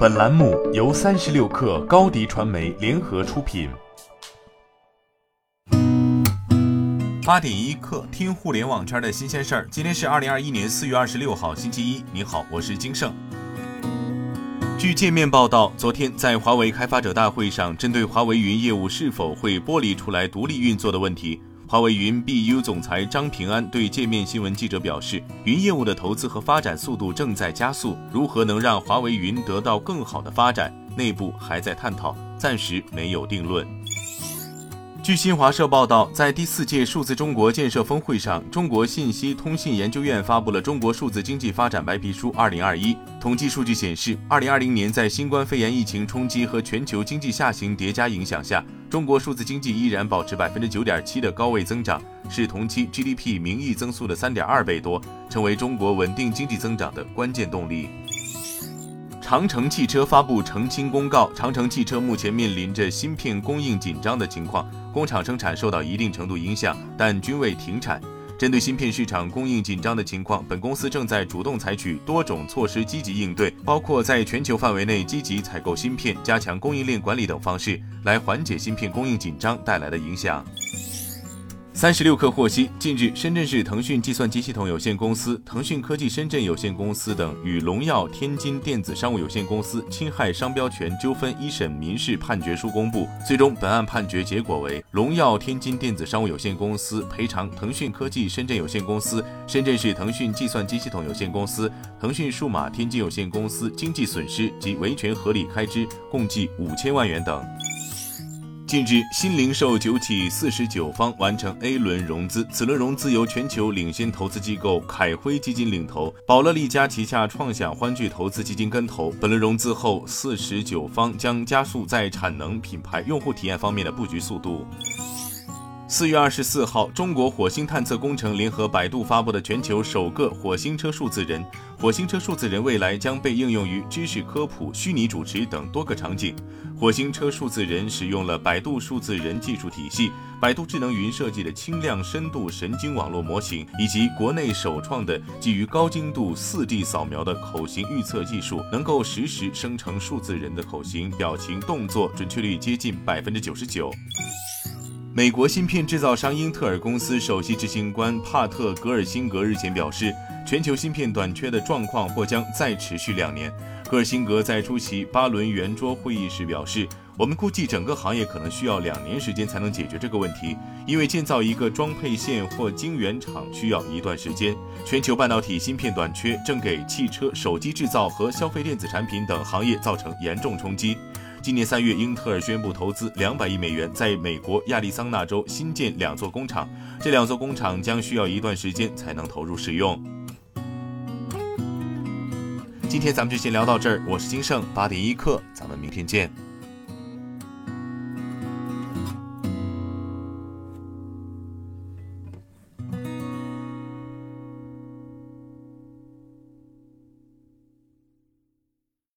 本栏目由三十六氪高低传媒联合出品。八点一刻，听互联网圈的新鲜事儿。今天是二零二一年四月二十六号，星期一。你好，我是金盛。据界面报道，昨天在华为开发者大会上，针对华为云业务是否会剥离出来独立运作的问题。华为云 BU 总裁张平安对界面新闻记者表示，云业务的投资和发展速度正在加速，如何能让华为云得到更好的发展，内部还在探讨，暂时没有定论。据新华社报道，在第四届数字中国建设峰会上，中国信息通信研究院发布了《中国数字经济发展白皮书（二零二一）》。统计数据显示，二零二零年在新冠肺炎疫情冲击和全球经济下行叠加影响下，中国数字经济依然保持百分之九点七的高位增长，是同期 GDP 名义增速的三点二倍多，成为中国稳定经济增长的关键动力。长城汽车发布澄清公告，长城汽车目前面临着芯片供应紧张的情况，工厂生产受到一定程度影响，但均未停产。针对芯片市场供应紧张的情况，本公司正在主动采取多种措施，积极应对，包括在全球范围内积极采购芯片、加强供应链管理等方式，来缓解芯片供应紧张带来的影响。三十六氪获悉，近日，深圳市腾讯计算机系统有限公司、腾讯科技深圳有限公司等与荣耀天津电子商务有限公司侵害商标权纠纷一审民事判决书公布。最终，本案判决结果为：荣耀天津电子商务有限公司赔偿腾讯科技深圳有限公司、深圳市腾讯计算机系统有限公司、腾讯数码天津有限公司经济损失及维权合理开支共计五千万元等。近日，新零售九企四十九方完成 A 轮融资，此轮融资由全球领先投资机构凯辉基金领投，宝乐利家旗下创想欢聚投资基金跟投。本轮融资后，四十九方将加速在产能、品牌、用户体验方面的布局速度。四月二十四号，中国火星探测工程联合百度发布的全球首个火星车数字人。火星车数字人未来将被应用于知识科普、虚拟主持等多个场景。火星车数字人使用了百度数字人技术体系、百度智能云设计的轻量深度神经网络模型，以及国内首创的基于高精度四 D 扫描的口型预测技术，能够实时生成数字人的口型、表情、动作，准确率接近百分之九十九。美国芯片制造商英特尔公司首席执行官帕特·格尔辛格日前表示，全球芯片短缺的状况或将再持续两年。格尔辛格在出席巴伦圆桌会议时表示：“我们估计整个行业可能需要两年时间才能解决这个问题，因为建造一个装配线或晶圆厂需要一段时间。全球半导体芯片短缺正给汽车、手机制造和消费电子产品等行业造成严重冲击。”今年三月，英特尔宣布投资两百亿美元，在美国亚利桑那州新建两座工厂。这两座工厂将需要一段时间才能投入使用。今天咱们就先聊到这儿，我是金盛八点一刻，咱们明天见。